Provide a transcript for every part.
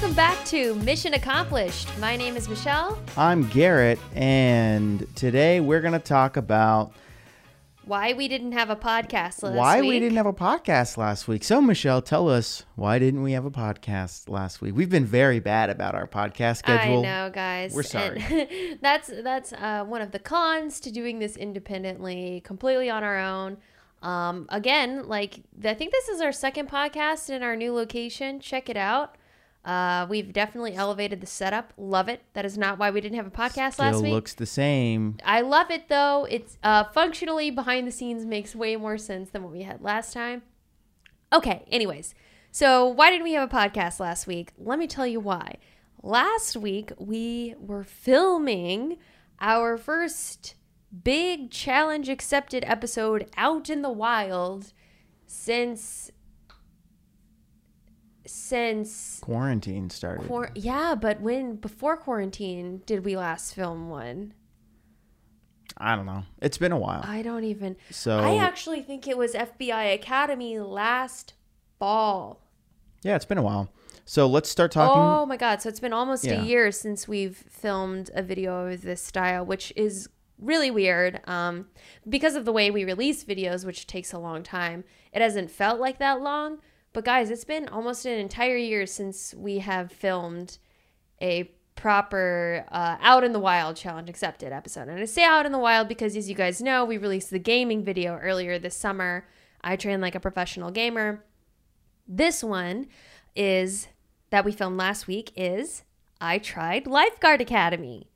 welcome back to Mission Accomplished. My name is Michelle. I'm Garrett, and today we're going to talk about Why we didn't have a podcast last why week. we didn't have a podcast last week. So, Michelle, tell us why didn't we have a podcast last week? We've been very bad about our podcast schedule. I know, guys. We're sorry. And that's that's uh, one of the cons to doing this independently, completely on our own. Um, again, like I think this is our second podcast in our new location. Check it out. Uh, we've definitely elevated the setup. Love it. That is not why we didn't have a podcast Still last week. It looks the same. I love it though. It's uh, functionally behind the scenes makes way more sense than what we had last time. Okay, anyways. So, why didn't we have a podcast last week? Let me tell you why. Last week, we were filming our first big challenge accepted episode out in the wild since. Since Quarantine started. Quar- yeah, but when before quarantine did we last film one? I don't know. It's been a while. I don't even. So, I actually think it was FBI Academy last fall. yeah, it's been a while. So, let's start talking. Oh my god! So it's been almost Yeah. a year since we've filmed a video of this style, which is really weird. Um, because of the way we release videos, which takes a long time, it hasn't felt like that long. But guys, it's been almost an entire year since we have filmed a proper uh, out in the wild challenge accepted episode. And I say out in the wild because, as you guys know, we released the gaming video earlier this summer. I train like a professional gamer. This one is that we filmed last week is I tried Lifeguard Academy.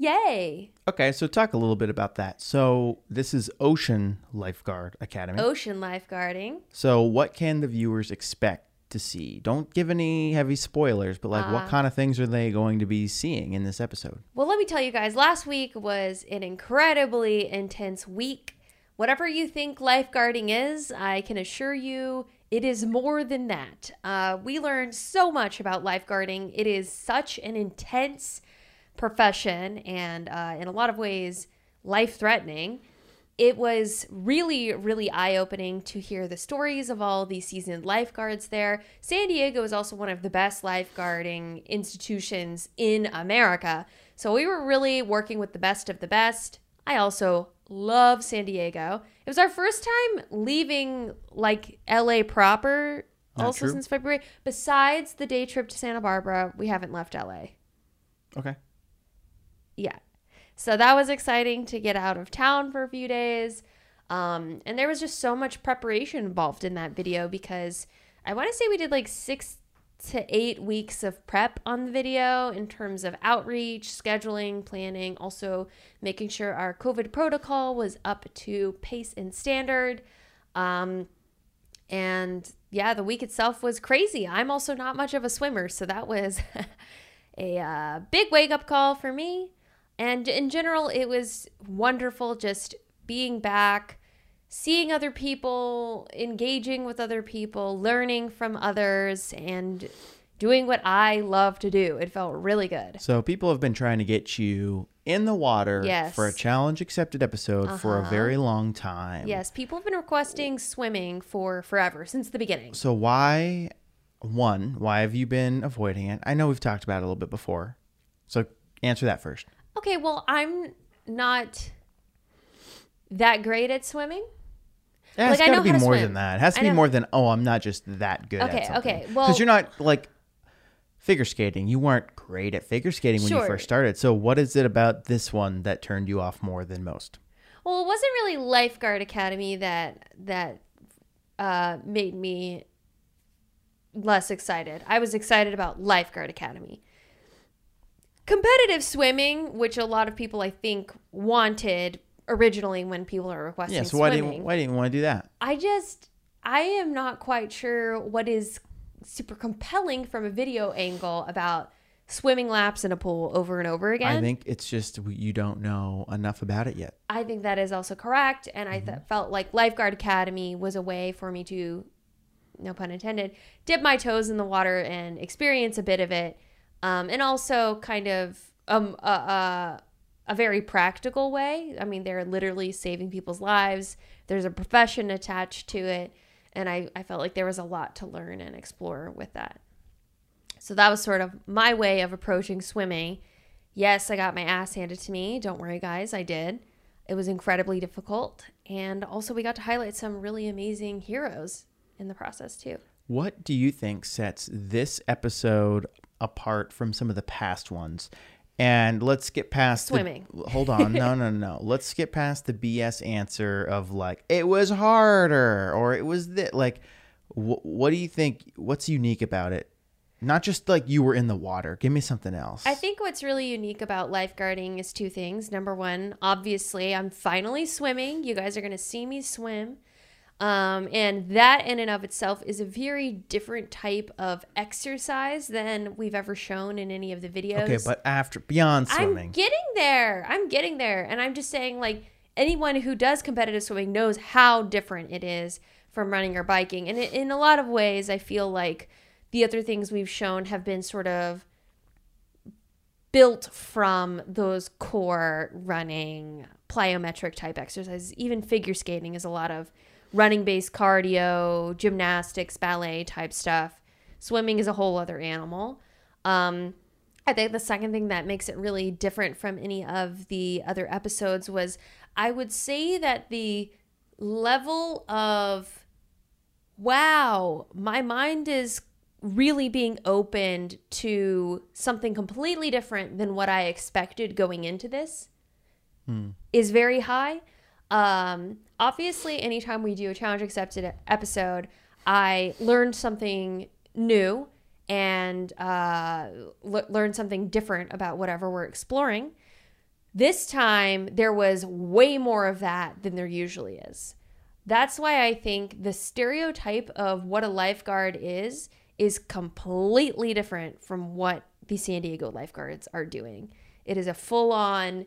Yay! Okay, so talk a little bit about that. So, this is Ocean Lifeguard Academy. Ocean lifeguarding. So, what can the viewers expect to see? Don't give any heavy spoilers, but like, what Uh. kind of things are they going to be seeing in this episode? Well, let me tell you guys, last week was an incredibly intense week. Whatever you think lifeguarding is, I can assure you it is more than that. Uh, we learned so much about lifeguarding. It is such an intense profession and, uh, in a lot of ways, life threatening. It was really, really eye opening to hear the stories of all these seasoned lifeguards there. San Diego is also one of the best lifeguarding institutions in America. So we were really working with the best of the best. I also love San Diego. It was our first time leaving like LA proper, Not also true. since February. Besides the day trip to Santa Barbara, we haven't left LA. Okay. Yeah. So that was exciting to get out of town for a few days. Um, and there was just so much preparation involved in that video because I want to say we did like six to eight weeks of prep on the video in terms of outreach, scheduling, planning, also making sure our COVID protocol was up to pace and standard. Um, and yeah, the week itself was crazy. I'm also not much of a swimmer, so that was a uh, big wake up call for me. And in general, it was wonderful just being back, seeing other people, engaging with other people, learning from others, and doing what I love to do. It felt really good. So, people have been trying to get you in the water Yes. for a challenge accepted episode for a Uh-huh. very long time. Yes, people have been requesting swimming for forever, since the beginning. So, why, one, why have you been avoiding it? I know we've talked about it a little bit before. So, answer that first. Okay, well, I'm not that great at swimming. It has Like, got to be more swim. than that. It has to I be know- more than, oh, I'm not just that good Okay, okay, well- Because you're not like figure skating. You weren't great at figure skating when you first started. So, what is it about this one that turned you off more than most? Well, it wasn't really Lifeguard Academy that that uh, made me less excited. I was excited about Lifeguard Academy. Competitive swimming, which a lot of people I think wanted originally when people are requesting Yeah, so why swimming. didn't, why didn't you want to do that? I just I am not quite sure what is super compelling from a video angle about swimming laps in a pool over and over again. I think it's just you don't know enough about it yet. I think that is also correct. And I mm-hmm. th- felt like Lifeguard Academy was a way for me to, no pun intended, dip my toes in the water and experience a bit of it. Um, and also kind of um, a, very practical way. I mean, they're literally saving people's lives, there's a profession attached to it. And I, I felt like there was a lot to learn and explore with that. So that was sort of my way of approaching swimming. Yes, I got my ass handed to me. Don't worry, guys, I did. It was incredibly difficult. And also, we got to highlight some really amazing heroes in the process, too. What do you think sets this episode apart from some of the past ones? And let's get past the- hold on. No, no, no. Let's get past the BS answer of like, it was harder or it was that. Like, wh- what do you think? What's unique about it? Not just like you were in the water. Give me something else. I think what's really unique about lifeguarding is two things. Number one, obviously, I'm finally swimming. You guys are going to see me swim. Um, and that in and of itself is a very different type of exercise than we've ever shown in any of the videos. Okay, but after beyond swimming, I'm getting there. I'm getting there. And I'm just saying, like, anyone who does competitive swimming knows how different it is from running or biking. And it, in a lot of ways, I feel like the other things we've shown have been sort of built from those core running, plyometric type exercises. Even figure skating is a lot of running based cardio, gymnastics, ballet type stuff. Swimming is a whole other animal. Um, I think the second thing that makes it really different from any of the other episodes was I would say that the level of wow, my mind is really being opened to something completely different than what I expected going into this is very high. Um, obviously, anytime we do a challenge accepted episode, I learned something new and uh, learned something different about whatever we're exploring. This time, there was way more of that than there usually is. That's why I think the stereotype of what a lifeguard is is completely different from what the San Diego lifeguards are doing. It is a full on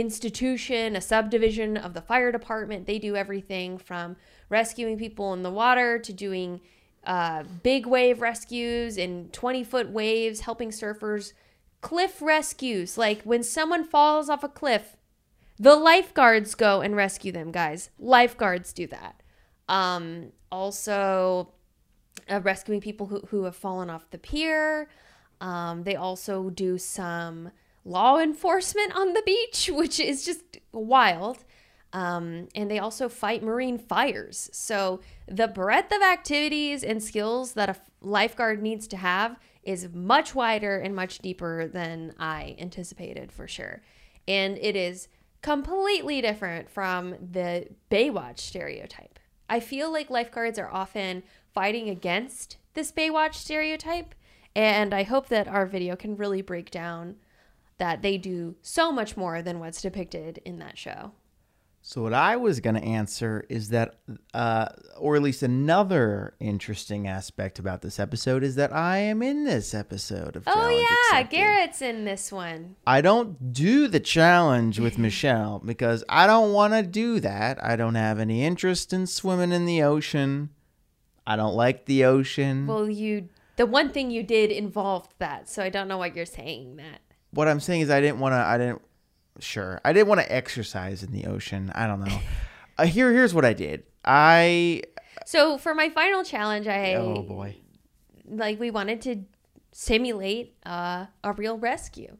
institution, a subdivision of the fire department. They do everything from rescuing people in the water to doing uh, big wave rescues and 20 foot waves, helping surfers, cliff rescues. Like when someone falls off a cliff, the lifeguards go and rescue them, guys. Lifeguards do that. Um, also, uh, rescuing people who, who have fallen off the pier. Um, they also do some law enforcement on the beach, which is just wild. Um, and they also fight marine fires. So the breadth of activities and skills that a lifeguard needs to have is much wider and much deeper than I anticipated for sure. And it is completely different from the Baywatch stereotype. I feel like lifeguards are often fighting against this Baywatch stereotype, and I hope that our video can really break down that they do so much more than what's depicted in that show. So what I was going to answer is that, uh, or at least another interesting aspect about this episode is that I am in this episode of. Oh Challenge yeah, Accepted. Garrett's in this one. I don't do the challenge with Michelle because I don't want to do that. I don't have any interest in swimming in the ocean. I don't like the ocean. Well, you the one thing you did involved that, so I don't know why you're saying that. What I'm saying is I didn't want to. I didn't. Sure, I didn't want to exercise in the ocean. I don't know. uh, here, here's what I did. I So for my final challenge, I oh boy. like we wanted to simulate uh, a real rescue.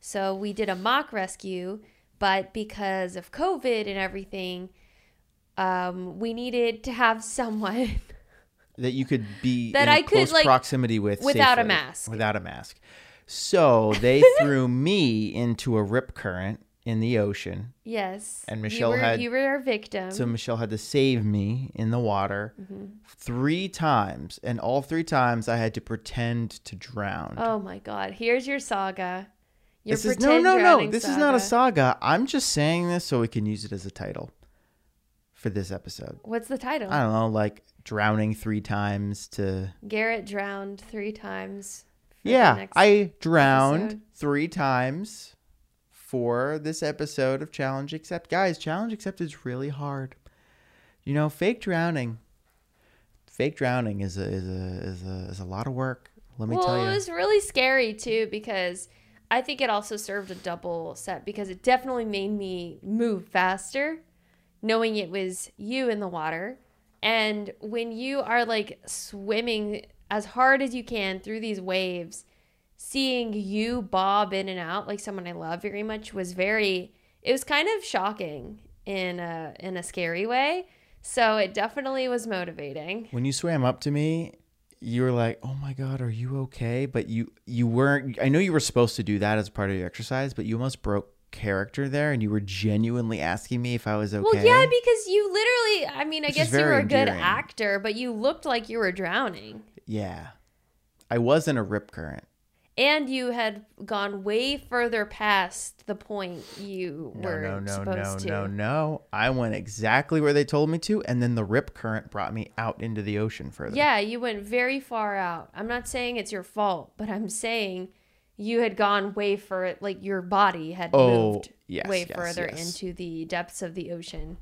So we did a mock rescue, but because of COVID and everything, um, we needed to have someone that you could be That in I could, close like, proximity with without a mask. Without a mask. So they threw me into a rip current in the ocean. yes, And you Michelle were, had- you were our victim. So Michelle had to save me in the water Mm-hmm. three times, and all three times I had to pretend to drown. oh my God! Here's your saga. Your this is no, no, no. This is not a saga. I'm just saying this so we can use it as a title for this episode. What's the title? I don't know, like drowning three times to Garrett drowned three times. Yeah, I drowned episode. three times for this episode of Challenge Accept. Guys, Challenge Accept is really hard. You know, fake drowning. Fake drowning is a is a is a is a lot of work. Let me well, tell you. Well, it was really scary too because I think it also served a double set because it definitely made me move faster, knowing it was you in the water. And when you are like swimming as hard as you can through these waves, seeing you bob in and out like someone I love very much was very it was kind of shocking in a in a scary way. So it definitely was motivating. When you swam up to me, you were like, "Oh my god, are you okay?" But you you weren't. I know you were supposed to do that as part of your exercise, but you almost broke character there, and you were genuinely asking me if I was okay. Well, yeah, because you literally, I mean, I Which guess you were a good actor, but you looked like you were drowning. Yeah, I was in a rip current. And you had gone way further past the point you No, were no, no, supposed no, to. no, no. I went exactly where they told me to, and then the rip current brought me out into the ocean further. Yeah, you went very far out. I'm not saying it's your fault, but I'm saying you had gone way for like your body had Oh, moved yes, way yes, further yes. into the depths of the ocean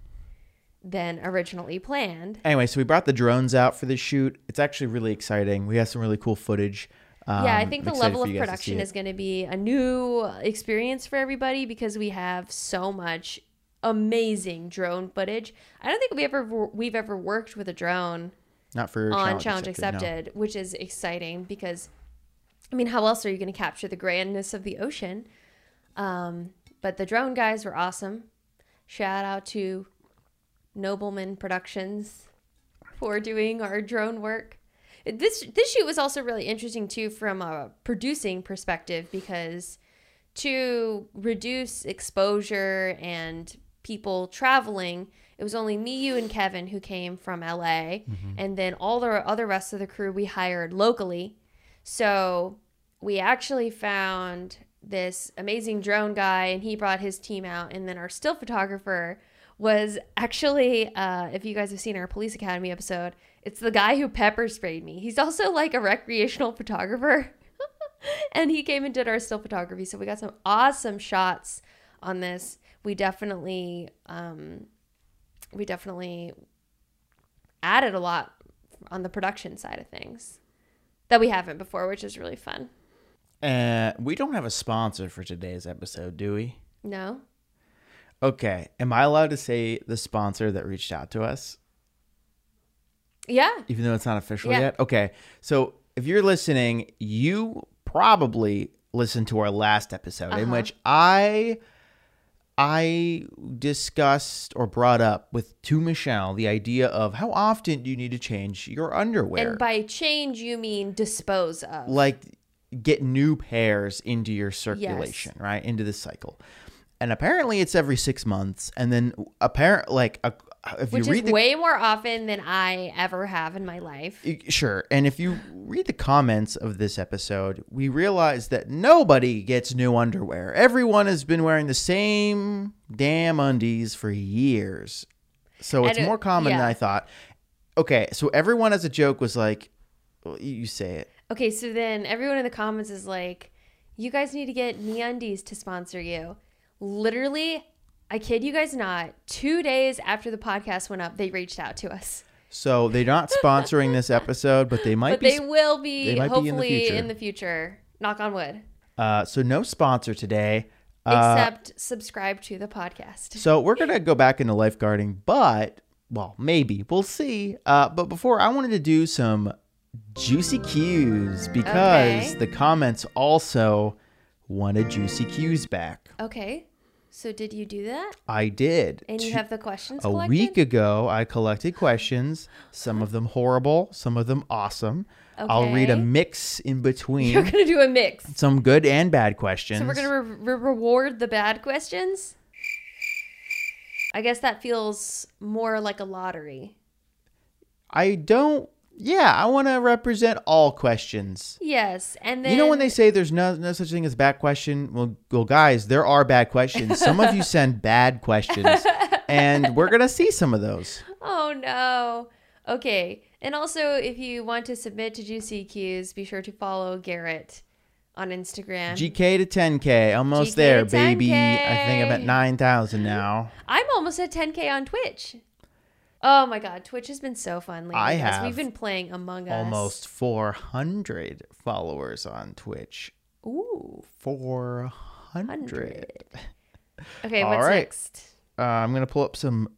than originally planned. Anyway, so we brought the drones out for this shoot. It's actually really exciting. We have some really cool footage. Um, yeah, I think I'm the level of you guys to see production is going to be a new experience for everybody because we have so much amazing drone footage. I don't think we ever we've ever worked with a drone not for on Challenge no. Accepted, which is exciting because, I mean, how else are you going to capture the grandness of the ocean? Um, but the drone guys were awesome. Shout out to Nobleman Productions for doing our drone work. This this shoot was also really interesting too from a producing perspective because to reduce exposure and people traveling, it was only me, you, and Kevin who came from LA, mm-hmm. and then all the other rest of the crew we hired locally. So we actually found this amazing drone guy, and he brought his team out, and then our still photographer was actually, uh, if you guys have seen our Police Academy episode, it's the guy who pepper sprayed me. He's also like a recreational photographer. and he came and did our still photography. So we got some awesome shots on this. We definitely, um, we definitely added a lot on the production side of things that we haven't before, which is really fun. Uh, we don't have a sponsor for today's episode, do we? No, Okay. Am I allowed to say the sponsor that reached out to us, yeah, even though it's not official Yeah. yet? Okay. So if you're listening, you probably listened to our last episode in Uh-huh. which I I discussed or brought up with to Michelle the idea of how often do you need to change your underwear? and by change you mean dispose of. like get new pairs into your circulation, right? Into the cycle. And apparently it's every 6 months and then apparent like a, if which you is the way more often than I ever have in my life. Sure. And if you read the comments of this episode, we realize that nobody gets new underwear. Everyone has been wearing the same damn undies for years. So it's it- more common than. I thought. Okay, so everyone as a joke was like, well, you you say it. Okay, so then everyone in the comments is like, "You guys need to get MeUndies to sponsor you." Literally, I kid you guys not. Two days after the podcast went up, they reached out to us. So they're not sponsoring this episode, but they might But be. they will be they might be in the hopefully future. in the future. Knock on wood. uh, so no sponsor today. Uh, Except subscribe to the podcast. So we're gonna go back into lifeguarding, but well, maybe we'll see. Uh, but before, I wanted to do some juicy cues because Okay. the comments also wanted juicy Q's back. Okay. So did you do that? I did. And you Two- have the questions a collected? week ago, I collected questions. Some of them horrible, some of them awesome. Okay. I'll read a mix in between. You're gonna do a mix. some good and bad questions. So we're gonna re- re- reward the bad questions. I guess that feels more like a lottery. I don't. Yeah, I want to represent all questions. Yes, and then You know when they say there's no no such thing as bad question? Well, well, guys, there are bad questions. Some of you send bad questions, and we're gonna see some of those. Oh no. Okay. And also, if you want to submit to Juicy Qs, be sure to follow Garrett on Instagram. GK to 10K, almost GK there, baby. 10K. I think I'm at 9,000 now. I'm almost at 10k on Twitch. Oh my god, Twitch has been so fun lately. I have We've been playing Among Us. Almost 400 followers on Twitch. Ooh. 400. Okay, All what's right. next? Uh, I'm gonna pull up some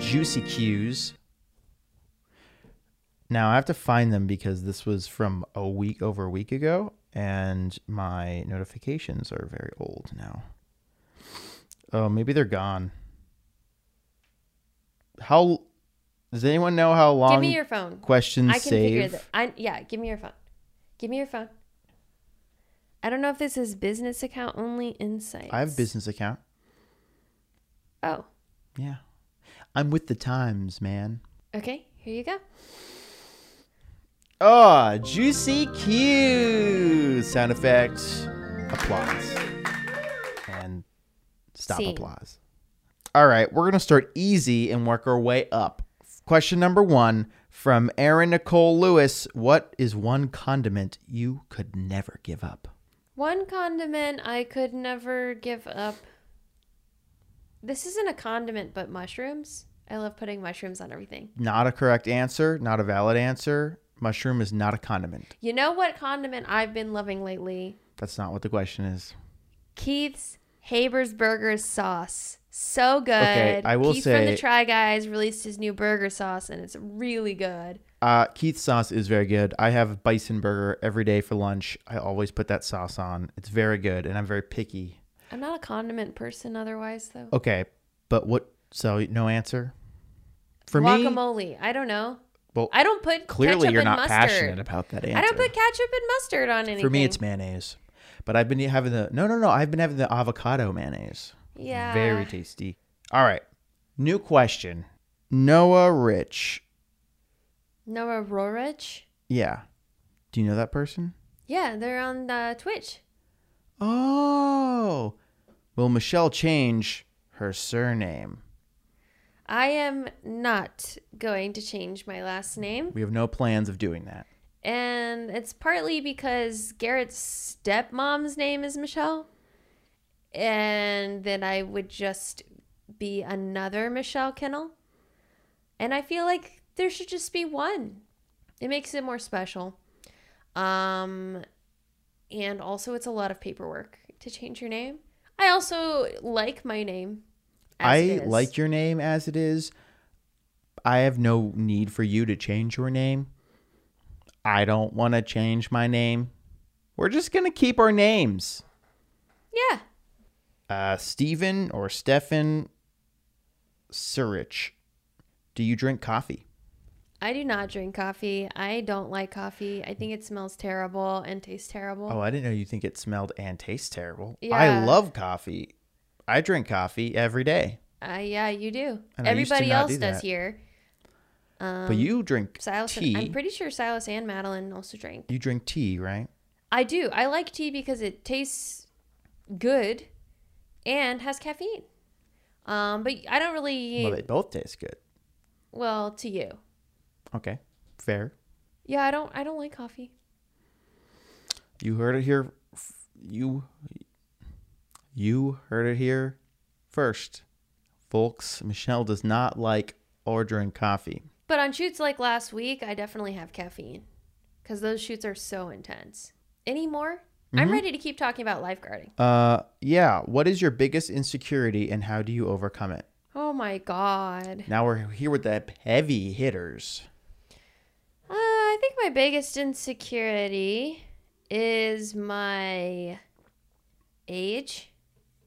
juicy cues. Now I have to find them because this was from a week over a week ago, and my notifications are very old now. Oh, maybe they're gone. How does anyone know how long Give me your phone. questions I can figure save? that. I yeah. Give me your phone. Give me your phone. I don't know if this is business account only insights. I have a business account. Oh, Yeah. I'm with the times, man. okay. Here you go. Oh, juicy Q sound effect. Applause. And stop Scene. applause. All right, we're going to start easy and work our way up. Question number one from Aaron Nicole Lewis What is one condiment you could never give up? One condiment I could never give up. This isn't a condiment, but mushrooms. I love putting mushrooms on everything. Not a correct answer, not a valid answer. Mushroom is not a condiment. You know what condiment I've been loving lately? That's not what the question is. Keith's Habersberger's sauce. So good. Okay, I will Keith from the Try Guys released his new burger sauce, and it's really good. Uh, Keith's sauce is very good. I have bison burger every day for lunch. I always put that sauce on. It's very good, and I'm very picky. I'm not a condiment person otherwise, though. Okay, but what? So no answer for me. Guacamole. I don't know. Well, I don't put clearly ketchup you're and not mustard. passionate about that answer. I don't put ketchup and mustard on anything. For me, it's mayonnaise. But I've been having the no, no, no. I've been having the avocado mayonnaise. Yeah. Very tasty. All right, new question. Noah Rich. Noah Rorich. Yeah. Do you know that person? Yeah, they're on uh, Twitch. Oh. Will Michelle change her surname? I am not going to change my last name. We have no plans of doing that. And it's partly because Garrett's stepmom's name is Michelle. And then I would just be another Michelle Kennell. And I feel like there should just be one. It makes it more special. Um and also it's a lot of paperwork to change your name. I also like my name. as I it is. like your name as it is. I have no need for you to change your name. I don't want to change my name. We're just going to keep our names. Yeah. Uh, Stephen or Stefan Surich. Do you drink coffee? I do not drink coffee. I don't like coffee. I think it smells terrible and tastes terrible. Oh, I didn't know you think it smelled and tastes terrible. Yeah. I love coffee. I drink coffee every day. Uh, yeah, you do. And I used to Everybody else do does that. here. Um, but you drink Silas, and- tea. I'm pretty sure Silas and Madeline also drink. you drink tea, right? I do. I like tea because it tastes good and has caffeine. Um, but I don't really. Well, they both taste good. well, to you, Okay, fair. yeah. I don't. I don't like coffee. You heard it here. You you heard it here first, folks. Michelle does not like ordering coffee. But on shoots like last week, I definitely have caffeine because those shoots are so intense. Any more? I'm Mhm. ready to keep talking about lifeguarding. Uh, yeah. What is your biggest insecurity, and how do you overcome it? Oh my god. Now we're here with the heavy hitters. Uh, I think my biggest insecurity is my age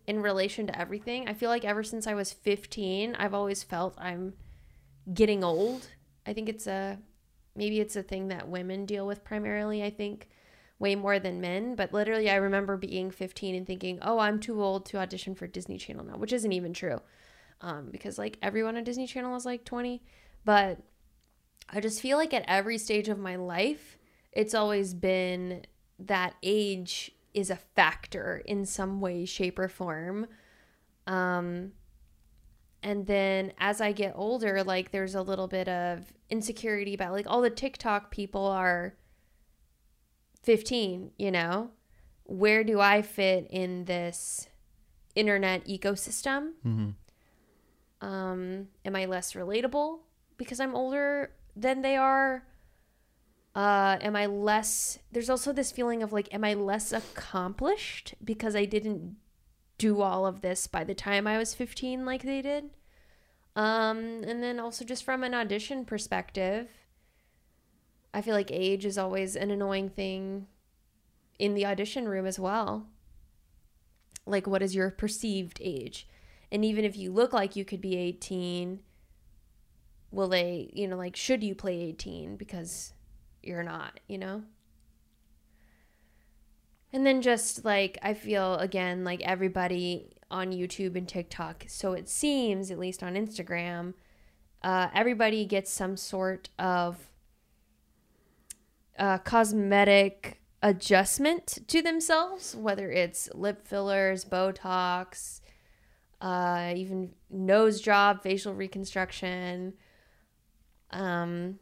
in relation to everything. I feel like ever since I was 15, I've always felt I'm getting old. I think it's a maybe it's a thing that women deal with primarily, I think, way more than men, but literally I remember being 15 and thinking, "Oh, I'm too old to audition for Disney Channel now," which isn't even true. Um, because like everyone on Disney Channel is like 20, but I just feel like at every stage of my life, it's always been that age is a factor in some way, shape, or form. Um, and then as I get older, like there's a little bit of insecurity about like all the TikTok people are 15, you know? Where do I fit in this internet ecosystem? Mm-hmm. Um, am I less relatable because I'm older than they are? Uh, am I less? There's also this feeling of like, am I less accomplished because I didn't do all of this by the time I was 15 like they did? Um, and then also just from an audition perspective, I feel like age is always an annoying thing in the audition room as well. Like, what is your perceived age? And even if you look like you could be 18, will they, you know, like, should you play 18 because you're not, you know? And then just like, I feel again like everybody on YouTube and TikTok, so it seems, at least on Instagram, uh, everybody gets some sort of uh, cosmetic adjustment to themselves, whether it's lip fillers, Botox, uh, even nose job, facial reconstruction. Um,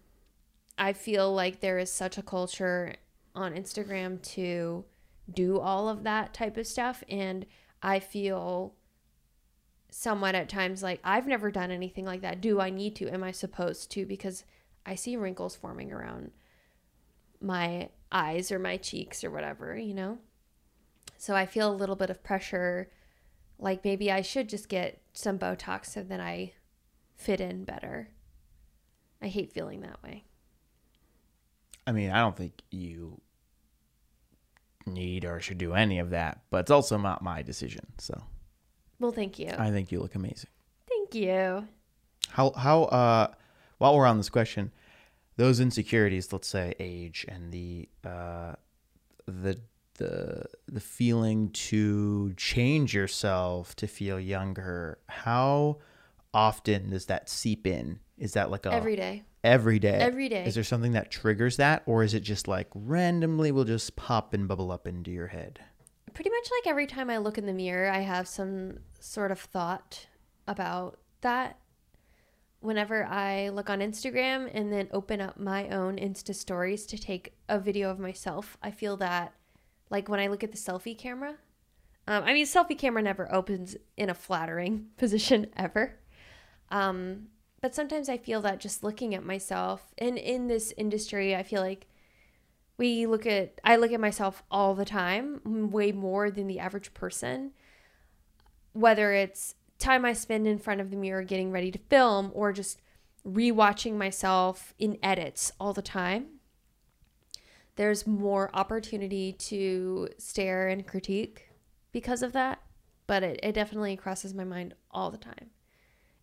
I feel like there is such a culture on Instagram to do all of that type of stuff. And I feel somewhat at times like I've never done anything like that. Do I need to? Am I supposed to? Because I see wrinkles forming around my eyes or my cheeks or whatever, you know? So I feel a little bit of pressure. Like maybe I should just get some Botox so that I fit in better. I hate feeling that way. I mean, I don't think you need or should do any of that, but it's also not my decision. So Well, thank you. I think you look amazing. Thank you. How how uh while we're on this question, those insecurities, let's say age and the uh the the the feeling to change yourself to feel younger, how often does that seep in? Is that like a Every day. every day? Every day. Is there something that triggers that or is it just like randomly will just pop and bubble up into your head? Pretty much like every time I look in the mirror, I have some sort of thought about that. Whenever I look on Instagram and then open up my own Insta stories to take a video of myself, I feel that like when I look at the selfie camera. Um, I mean, selfie camera never opens in a flattering position ever. Um, but sometimes I feel that just looking at myself and in this industry, I feel like we look at I look at myself all the time, way more than the average person. Whether it's time I spend in front of the mirror getting ready to film or just rewatching myself in edits all the time. There's more opportunity to stare and critique because of that, but it, it definitely crosses my mind all the time.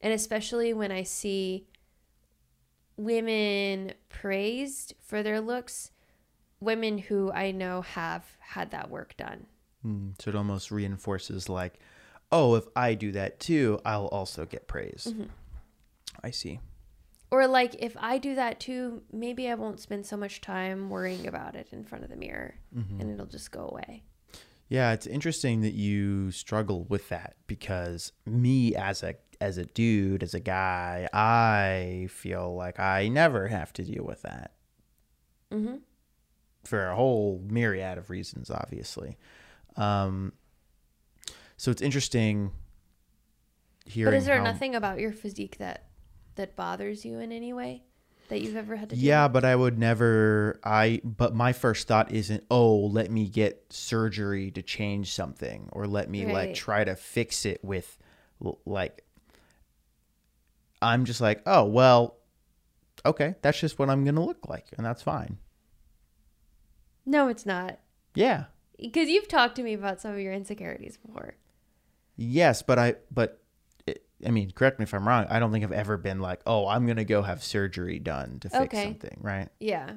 And especially when I see women praised for their looks, women who I know have had that work done. Hmm, so it almost reinforces like, oh, if I do that too, I'll also get praise. Mm-hmm. I see. Or like if I do that too, maybe I won't spend so much time worrying about it in front of the mirror and it'll just go away. Yeah, it's interesting that you struggle with that because me as a as a dude, as a guy, I feel like I never have to deal with that hmm for a whole myriad of reasons, obviously. Um, so it's interesting hearing. But is there how- nothing about your physique that that bothers you in any way that you've ever had to do? Yeah, but I would never. I but my first thought isn't, oh, let me get surgery to change something, or let me like try to fix it with, like. I'm just like, oh well, okay, that's just what I'm gonna look like, and that's fine. No, it's not. Yeah, Because you've talked to me about some of your insecurities before. Yes, but I but. I mean, correct me if I'm wrong. I don't think I've ever been like, "Oh, I'm gonna go have surgery done to fix Okay. something." Right? Yeah.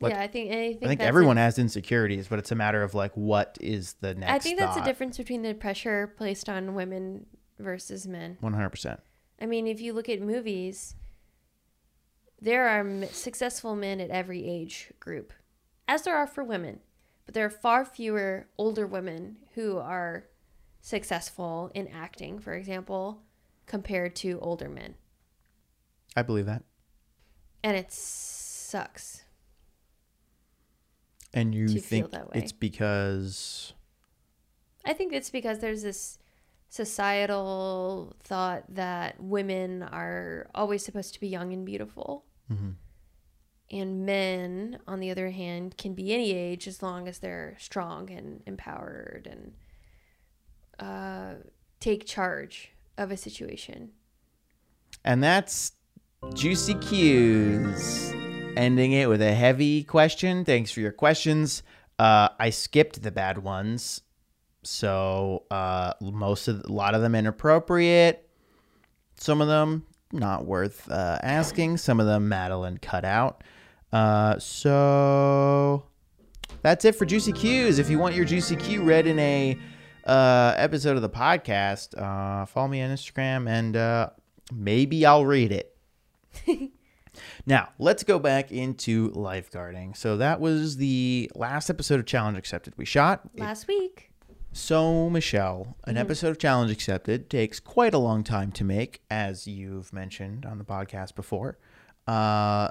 Like, yeah, I think I think, I think everyone a, has insecurities, but it's a matter of like, what is the next? I think that's the difference between the pressure placed on women versus men. One hundred percent. I mean, if you look at movies, there are m- successful men at every age group, as there are for women. But there are far fewer older women who are successful in acting, for example, compared to older men. I believe that. And it sucks. And you think that way. it's because I think it's because there's this societal thought that women are always supposed to be young and beautiful. Mhm. And men, on the other hand, can be any age as long as they're strong and empowered and uh, take charge of a situation. and that's juicy cues. Ending it with a heavy question. Thanks for your questions. Uh, I skipped the bad ones, so uh, most of a lot of them inappropriate. Some of them not worth uh, asking. Some of them Madeline cut out. Uh, so that's it for Juicy Q's. If you want your Juicy Q read in a uh, episode of the podcast, uh, follow me on Instagram and uh, maybe I'll read it. now, let's go back into lifeguarding. So that was the last episode of Challenge Accepted we shot. Last week. So, Michelle, an episode of Challenge Accepted takes quite a long time to make, as you've mentioned on the podcast before. Uh,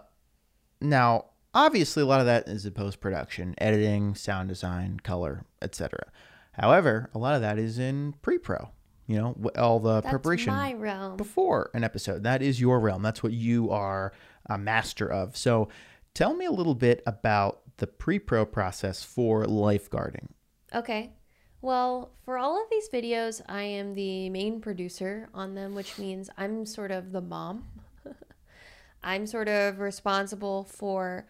now, obviously, a lot of that is in post production, editing, sound design, color, etc. However, a lot of that is in pre pro. You know, all the That's preparation my realm. before an episode. That is your realm. That's what you are a master of. So, tell me a little bit about the pre pro process for lifeguarding. Okay. Well, for all of these videos, I am the main producer on them, which means I'm sort of the mom. I'm sort of responsible for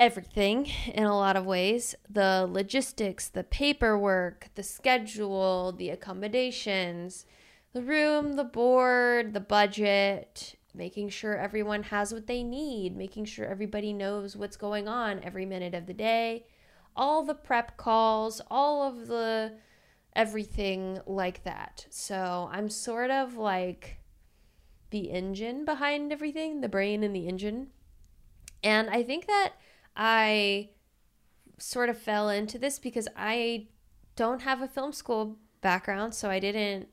everything in a lot of ways the logistics, the paperwork, the schedule, the accommodations, the room, the board, the budget, making sure everyone has what they need, making sure everybody knows what's going on every minute of the day, all the prep calls, all of the everything like that. So I'm sort of like the engine behind everything, the brain and the engine. And I think that I sort of fell into this because I don't have a film school background, so I didn't,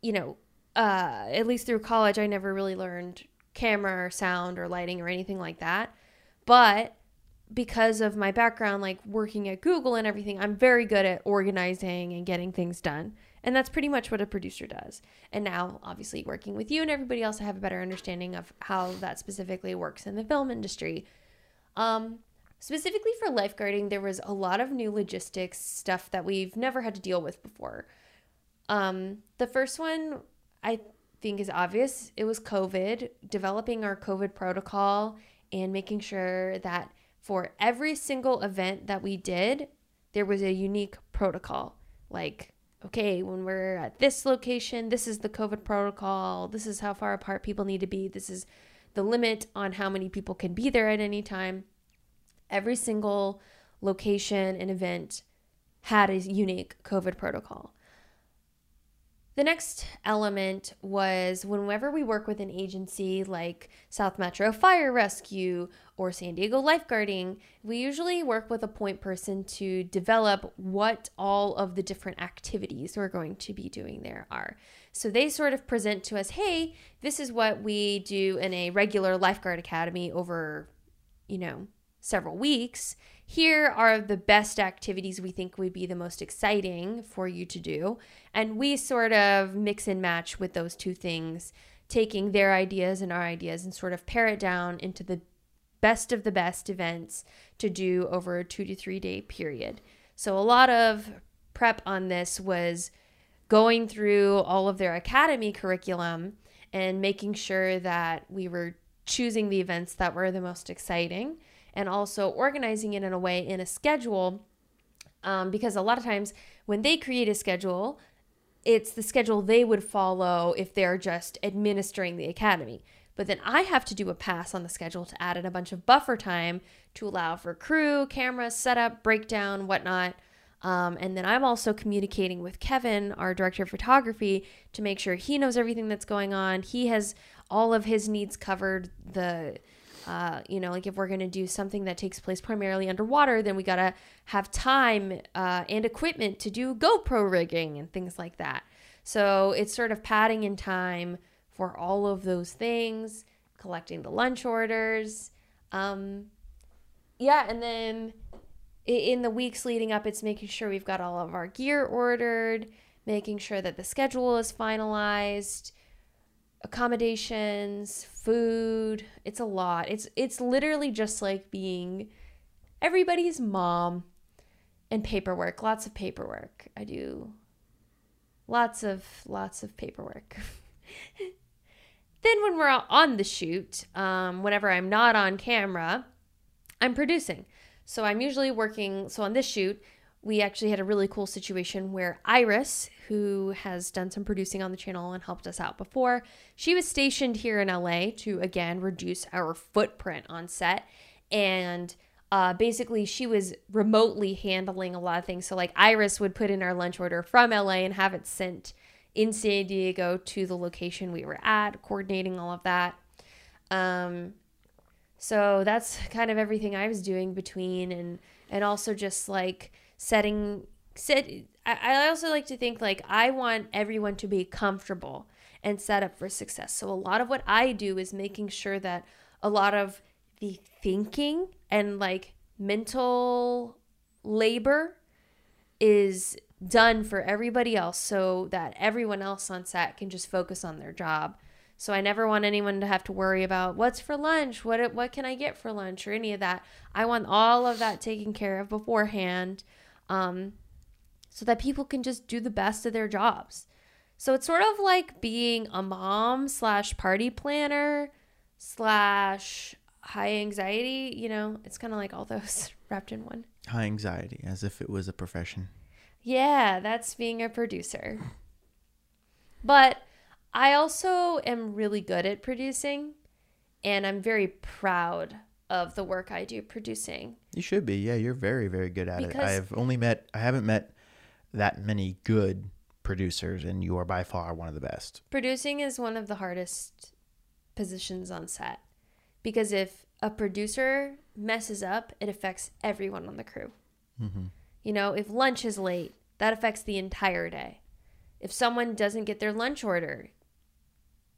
you know, uh, at least through college, I never really learned camera or sound or lighting or anything like that. But because of my background, like working at Google and everything, I'm very good at organizing and getting things done. And that's pretty much what a producer does. And now, obviously, working with you and everybody else, I have a better understanding of how that specifically works in the film industry. Um, specifically for lifeguarding, there was a lot of new logistics stuff that we've never had to deal with before. Um, the first one I think is obvious. It was COVID, developing our COVID protocol and making sure that for every single event that we did, there was a unique protocol. Like, okay, when we're at this location, this is the COVID protocol. This is how far apart people need to be. This is the limit on how many people can be there at any time. Every single location and event had a unique COVID protocol. The next element was whenever we work with an agency like South Metro Fire Rescue or San Diego Lifeguarding, we usually work with a point person to develop what all of the different activities we're going to be doing there are. So they sort of present to us, hey, this is what we do in a regular lifeguard academy over, you know, several weeks. Here are the best activities we think would be the most exciting for you to do. And we sort of mix and match with those two things, taking their ideas and our ideas and sort of pare it down into the best of the best events to do over a two to three day period. So a lot of prep on this was going through all of their academy curriculum and making sure that we were choosing the events that were the most exciting and also organizing it in a way in a schedule. Um, because a lot of times when they create a schedule it's the schedule they would follow if they're just administering the academy. But then i have to do a pass on the schedule to add in a bunch of buffer time to allow for crew camera setup breakdown whatnot um, and then i'm also communicating with kevin our director of photography to make sure he knows everything that's going on he has all of his needs covered the uh, you know, like if we're going to do something that takes place primarily underwater, then we got to have time uh, and equipment to do GoPro rigging and things like that. So it's sort of padding in time for all of those things, collecting the lunch orders. Um, yeah, and then in the weeks leading up, it's making sure we've got all of our gear ordered, making sure that the schedule is finalized accommodations, food. It's a lot. It's it's literally just like being everybody's mom and paperwork, lots of paperwork. I do lots of lots of paperwork. then when we're on the shoot, um, whenever I'm not on camera, I'm producing. So I'm usually working. So on this shoot, we actually had a really cool situation where Iris, who has done some producing on the channel and helped us out before, she was stationed here in LA to again reduce our footprint on set. And uh, basically, she was remotely handling a lot of things. So, like, Iris would put in our lunch order from LA and have it sent in San Diego to the location we were at, coordinating all of that. Um, so that's kind of everything I was doing between and and also just like setting set I, I also like to think like I want everyone to be comfortable and set up for success. So a lot of what I do is making sure that a lot of the thinking and like mental labor is done for everybody else so that everyone else on set can just focus on their job. So I never want anyone to have to worry about what's for lunch, what what can I get for lunch or any of that. I want all of that taken care of beforehand. Um, so that people can just do the best of their jobs. So it's sort of like being a mom slash party planner slash high anxiety. You know, it's kind of like all those wrapped in one. High anxiety, as if it was a profession. Yeah, that's being a producer. But I also am really good at producing, and I'm very proud of the work I do producing. You should be. Yeah, you're very, very good at it. I've only met, I haven't met that many good producers, and you are by far one of the best. Producing is one of the hardest positions on set because if a producer messes up, it affects everyone on the crew. Mm-hmm. You know, if lunch is late, that affects the entire day. If someone doesn't get their lunch order,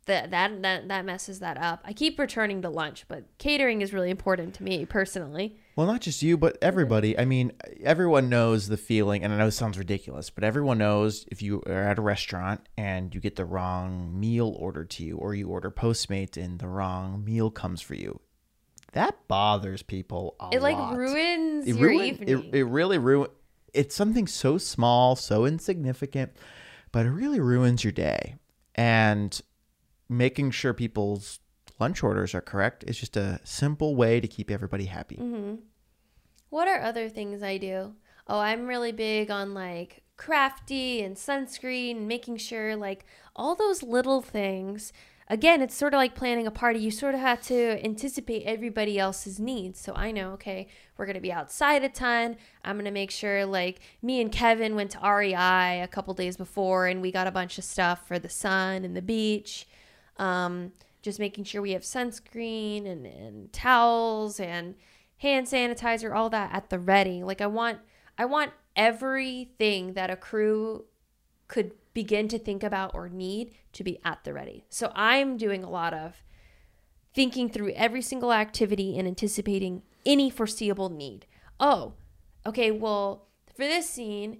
that that that, that messes that up. I keep returning to lunch, but catering is really important to me personally. Well, not just you, but everybody. I mean, everyone knows the feeling, and I know it sounds ridiculous, but everyone knows if you are at a restaurant and you get the wrong meal ordered to you, or you order Postmates and the wrong meal comes for you. That bothers people a It like lot. ruins it your ruin, evening. It, it really ruin. It's something so small, so insignificant, but it really ruins your day. And making sure people's lunch orders are correct is just a simple way to keep everybody happy. Mm-hmm. What are other things I do? Oh, I'm really big on like crafty and sunscreen making sure like all those little things. Again, it's sort of like planning a party. You sort of have to anticipate everybody else's needs. So I know, okay, we're going to be outside a ton. I'm going to make sure like me and Kevin went to REI a couple days before and we got a bunch of stuff for the sun and the beach. Um, just making sure we have sunscreen and, and towels and hand sanitizer, all that at the ready. Like I want I want everything that a crew could begin to think about or need to be at the ready. So I'm doing a lot of thinking through every single activity and anticipating any foreseeable need. Oh, okay, well, for this scene,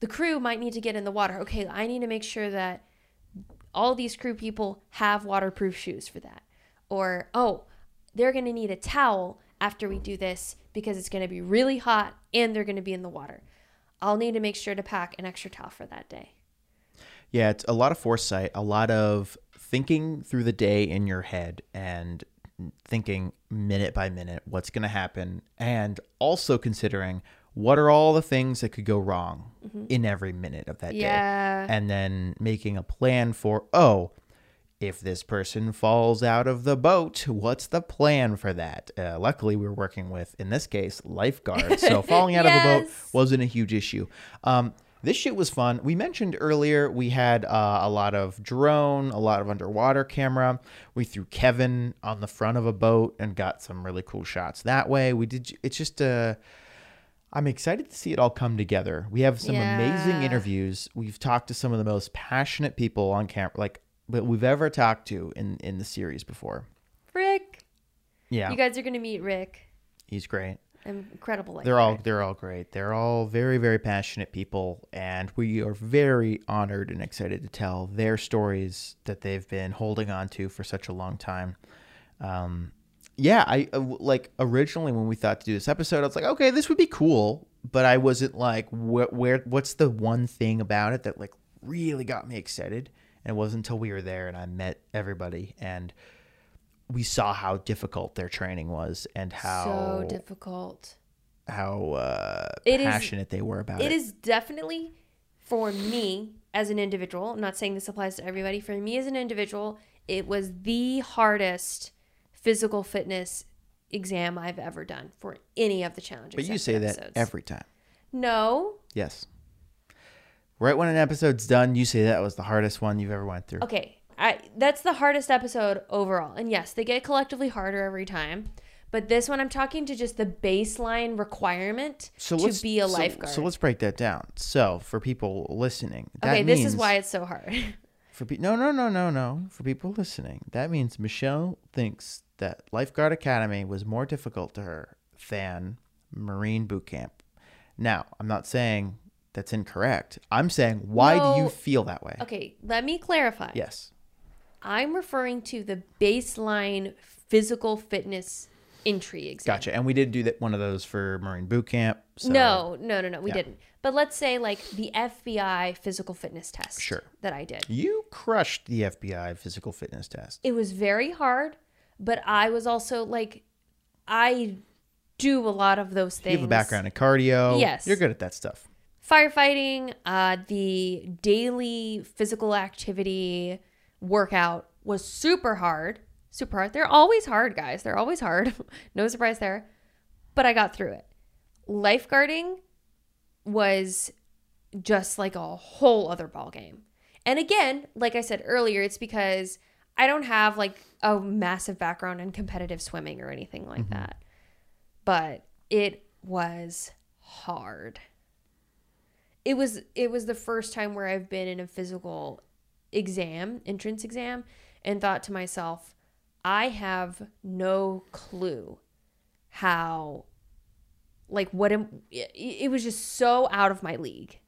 the crew might need to get in the water. Okay, I need to make sure that all these crew people have waterproof shoes for that. Or, oh, they're going to need a towel after we do this because it's going to be really hot and they're going to be in the water. I'll need to make sure to pack an extra towel for that day. Yeah, it's a lot of foresight, a lot of thinking through the day in your head and thinking minute by minute what's going to happen and also considering what are all the things that could go wrong in every minute of that day. Yeah. And then making a plan for, oh, if this person falls out of the boat, what's the plan for that? Uh, luckily, we were working with, in this case, lifeguards. So falling out of a boat wasn't a huge issue. Um, this shit was fun. We mentioned earlier we had uh, a lot of drone, a lot of underwater camera. We threw Kevin on the front of a boat and got some really cool shots that way. We did. It's just Uh, I'm excited to see it all come together. We have some amazing interviews. We've talked to some of the most passionate people on camera, like that we've ever talked to in in the series before. Rick. Yeah, You guys are going to meet Rick. he's great. Incredible. Like They're all they're all great. They're all very very passionate people, and we are very honored and excited to tell their stories that they've been holding on to for such a long time. Um, yeah, I uh, like originally when we thought to do this episode, I was like, okay, this would be cool, but I wasn't like, wh- where what's the one thing about it that like really got me excited? And it wasn't until we were there and I met everybody and we saw how difficult their training was and how so difficult. how uh, It is- passionate they were about it. It is definitely for me as an individual. I'm not saying this applies to everybody. For me as an individual, it was the hardest physical fitness exam I've ever done for any of the challenges. But you say that every time. no. Yes. Right when an episode's done, you say that was the hardest one you've ever went through. Okay, I that's the hardest episode overall. And yes, they get collectively harder every time. But this one, I'm talking to just the baseline requirement So to be a so- lifeguard. So, let's break that down. So for people listening, that okay, this is why it's so hard. For pe- no, no, no, no, no. For people listening, that means Michelle thinks that Lifeguard Academy was more difficult to her than Marine Boot Camp. Now, I'm not saying that's incorrect. I'm saying why do you feel that way? okay, let me clarify. Yes. I'm referring to the baseline physical fitness entry exam. Gotcha. And we did do that one of those for Marine Boot Camp. So No, no, no, no, we Yeah. didn't. But let's say like the FBI physical fitness test Sure. that I did. You crushed the FBI physical fitness test. It was very hard, but I was also like I do a lot of those things. You have a background in cardio. Yes. You're good at that stuff. firefighting, uh, the daily physical activity workout was super hard. Super hard. They're always hard, guys. They're always hard. no surprise there. But I got through it. Lifeguarding was just like a whole other ball game. And again, like I said earlier, it's because I don't have like a massive background in competitive swimming or anything like mm-hmm. that. But it was hard it was it was the first time where I've been in a physical exam, entrance exam, and thought to myself, I have no clue how like what am it, it was just so out of my league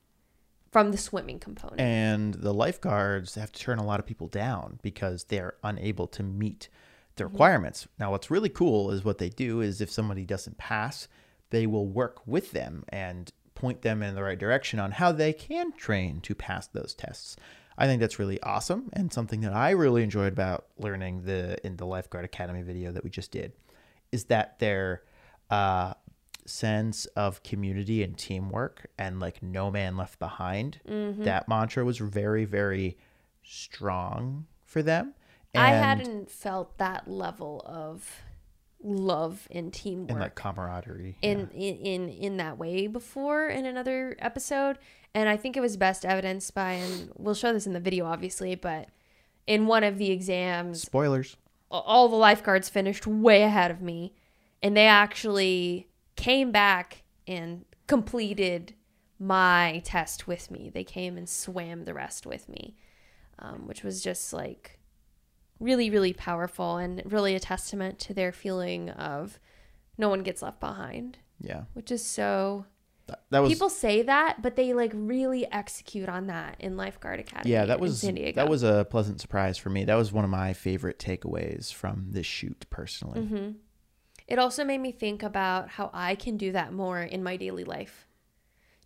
from the swimming component. And the lifeguards have to turn a lot of people down because they're unable to meet the Mm-hmm. requirements. Now, what's really cool is what they do is if somebody doesn't pass, they will work with them and point them in the right direction on how they can train to pass those tests. I think that's really awesome and something that I really enjoyed about learning the in the Lifeguard Academy video that we just did is that their uh, sense of community and teamwork and like no man left behind. Mm-hmm. That mantra was very very strong for them. I hadn't felt that level of love and teamwork. and like camaraderie. in, in in in that way before in another episode and i think it was best evidenced by and we'll show this in the video obviously but in one of the exams Spoilers. all the lifeguards finished way ahead of me and they actually came back and completed my test with me they came and swam the rest with me um, which was just like really really powerful and really a testament to their feeling of no one gets left behind Yeah. which is so That, that was people say that but they like really execute on that in lifeguard academy yeah, that was san diego that was a pleasant surprise for me. That was one of my favorite takeaways from this shoot personally. hmm It also made me think about how I can do that more in my daily life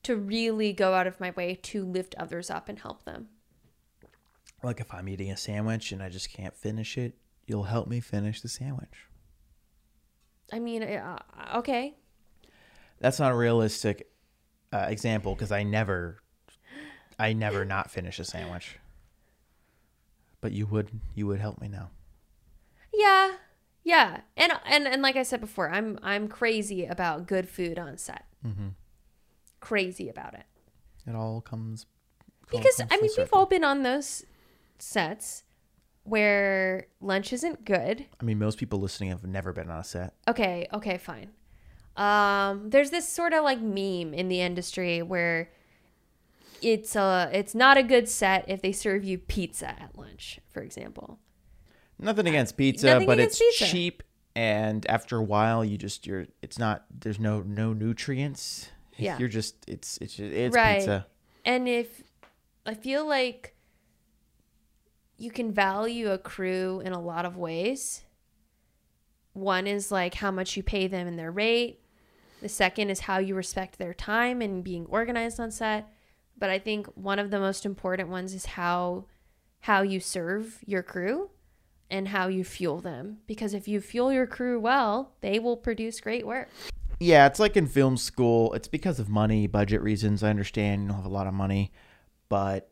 to really go out of my way to lift others up and help them. Like if I'm eating a sandwich and I just can't finish it, you'll help me finish the sandwich. I mean, uh, okay. That's not a realistic uh, example because I never, I never not finish a sandwich. But you would, you would help me now. Yeah. Yeah. And and and like I said before, I'm I'm crazy about good food on set. Mm-hmm. Crazy about it. It all comes all Because comes I mean, we've all been on those sets where lunch isn't good. I mean, most people listening have never been on a set. Okay, okay, fine. Um, there's this sort of like meme in the industry where it's a it's not a good set if they serve you pizza at lunch, for example. Nothing against pizza, Nothing but against it's pizza. cheap, and after a while, you just you're. It's not. There's no no nutrients. Yeah. You're just. It's it's it's Right. pizza. And if I feel like you can value a crew in a lot of ways. One is like how much you pay them and their rate. The second is how you respect their time and being organized on set. But I think one of the most important ones is how how you serve your crew and how you fuel them because if you fuel your crew well, they will produce great work. Yeah, it's like in film school. It's because of money, budget reasons. I understand you don't have a lot of money, but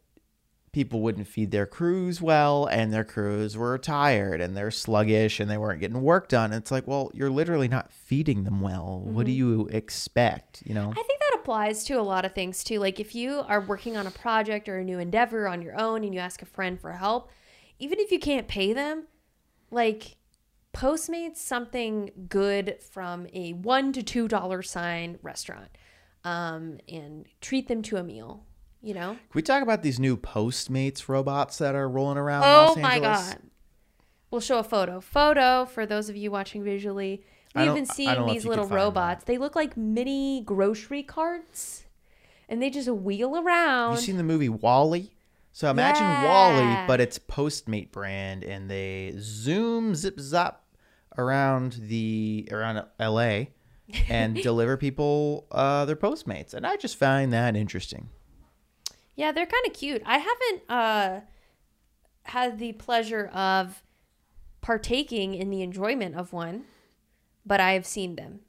people wouldn't feed their crews well, and their crews were tired and they're sluggish and they weren't getting work done. It's like, well, you're literally not feeding them well. What do mm-hmm. you expect? You know? I think that applies to a lot of things too. Like if you are working on a project or a new endeavor on your own and you ask a friend for help, even if you can't pay them, like Postmates something good from a one to two dollar sign restaurant, um, and treat them to a meal. You know? Can we talk about these new Postmates robots that are rolling around? Oh Los my Angeles? god! We'll show a photo. Photo for those of you watching visually. We've don't- been seeing these little robots. They look like mini grocery carts, and they just wheel around. Have you seen the movie WALL-E? So imagine Yeah. WALL-E, but it's Postmate brand, and they zoom zip zap around the around LA and deliver people uh, their Postmates, and I just find that interesting. Yeah, they're kind of cute. I haven't uh, had the pleasure of partaking in the enjoyment of one, but I have seen them,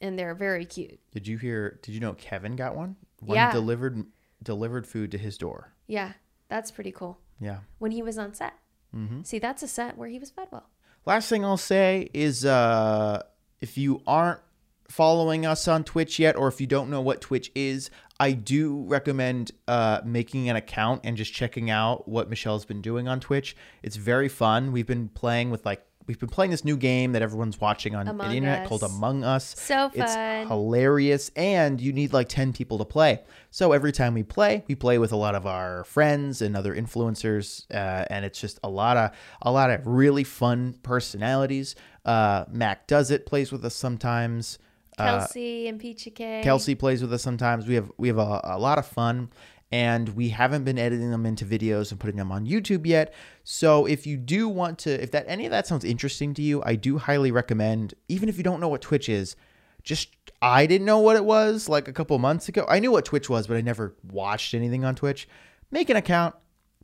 and they're very cute. Did you hear? Did you know Kevin got one? One Yeah. delivered delivered food to his door. Yeah, that's pretty cool. Yeah. When he was on set. Mm-hmm. See, that's a set where he was fed well. Last thing I'll say is uh, if you aren't following us on Twitch yet, or if you don't know what Twitch is, I do recommend uh, making an account and just checking out what Michelle's been doing on Twitch. It's very fun. We've been playing with like we've been playing this new game that everyone's watching on Among the internet Us. called Among Us. So fun. It's hilarious, and you need like 10 people to play. So every time we play, we play with a lot of our friends and other influencers, uh, and it's just a lot of a lot of really fun personalities. Uh, Mac does it, plays with us sometimes. Uh, Kelsey and Peachy K. Kelsey plays with us sometimes. We have we have a, a lot of fun, and we haven't been editing them into videos and putting them on YouTube yet. So if you do want to, if that any of that sounds interesting to you, I do highly recommend. Even if you don't know what Twitch is, just I didn't know what it was like a couple months ago. I knew what Twitch was, but I never watched anything on Twitch. Make an account,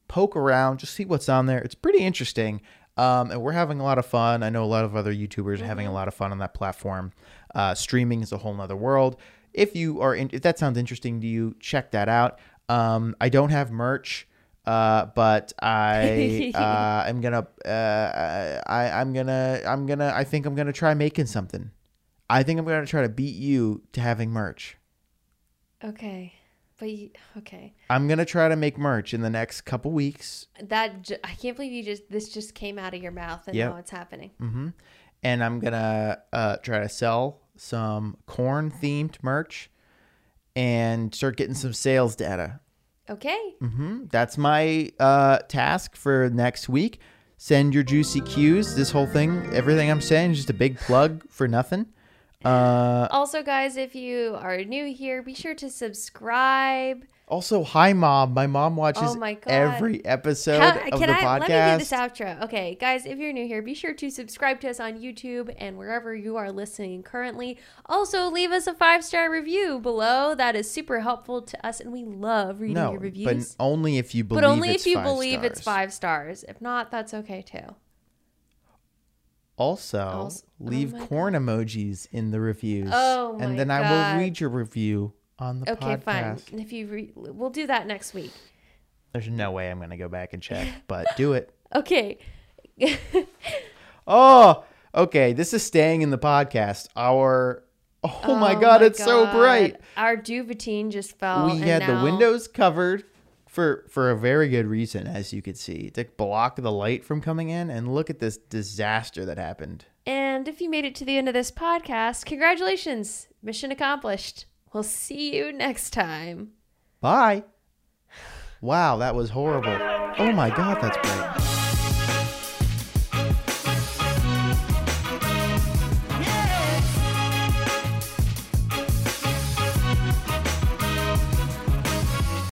poke around, just see what's on there. It's pretty interesting. Um, and we're having a lot of fun. I know a lot of other YouTubers are having a lot of fun on that platform. Uh, streaming is a whole nother world. If you are, in, if that sounds interesting to you, check that out. Um, I don't have merch, uh, but I uh, am gonna, uh, I, I'm gonna, I'm gonna, I think I'm gonna try making something. I think I'm gonna try to beat you to having merch. Okay. But you, okay. I'm gonna try to make merch in the next couple weeks. That j- I can't believe you just this just came out of your mouth and Yep. now it's happening. hmm And I'm gonna uh, try to sell some corn themed merch and start getting some sales data. Okay. Mm-hmm. That's my uh, task for next week. Send your juicy cues. This whole thing, everything I'm saying, is just a big plug for nothing. Uh, Also, guys, if you are new here, be sure to subscribe. Also, hi mom. My mom watches Oh my God. every episode How- of can the I podcast. let me do this outro? Okay, guys, if you're new here, be sure to subscribe to us on YouTube and wherever you are listening currently. Also, leave us a five star review below. That is super helpful to us, and we love reading no, your but only if you believe. But only if you believe it's five stars. If not, that's okay too. Also, Also- oh leave my corn emojis in the reviews. Oh my and then I will read your review on the Okay, fine. podcast. And if you, re- we'll do that next week. There's no way I'm going to go back and check, but do it. Okay. Oh, okay. This is staying in the podcast. Our oh, oh my god, it's so bright. Our Duvetine just fell. we and had the windows covered for for a very good reason, as you could see, to block the light from coming in. And look at this disaster that happened. And if you made it to the end of this podcast, congratulations. Mission accomplished. We'll see you next time. Bye. Wow, that was horrible. Oh my god, that's bright.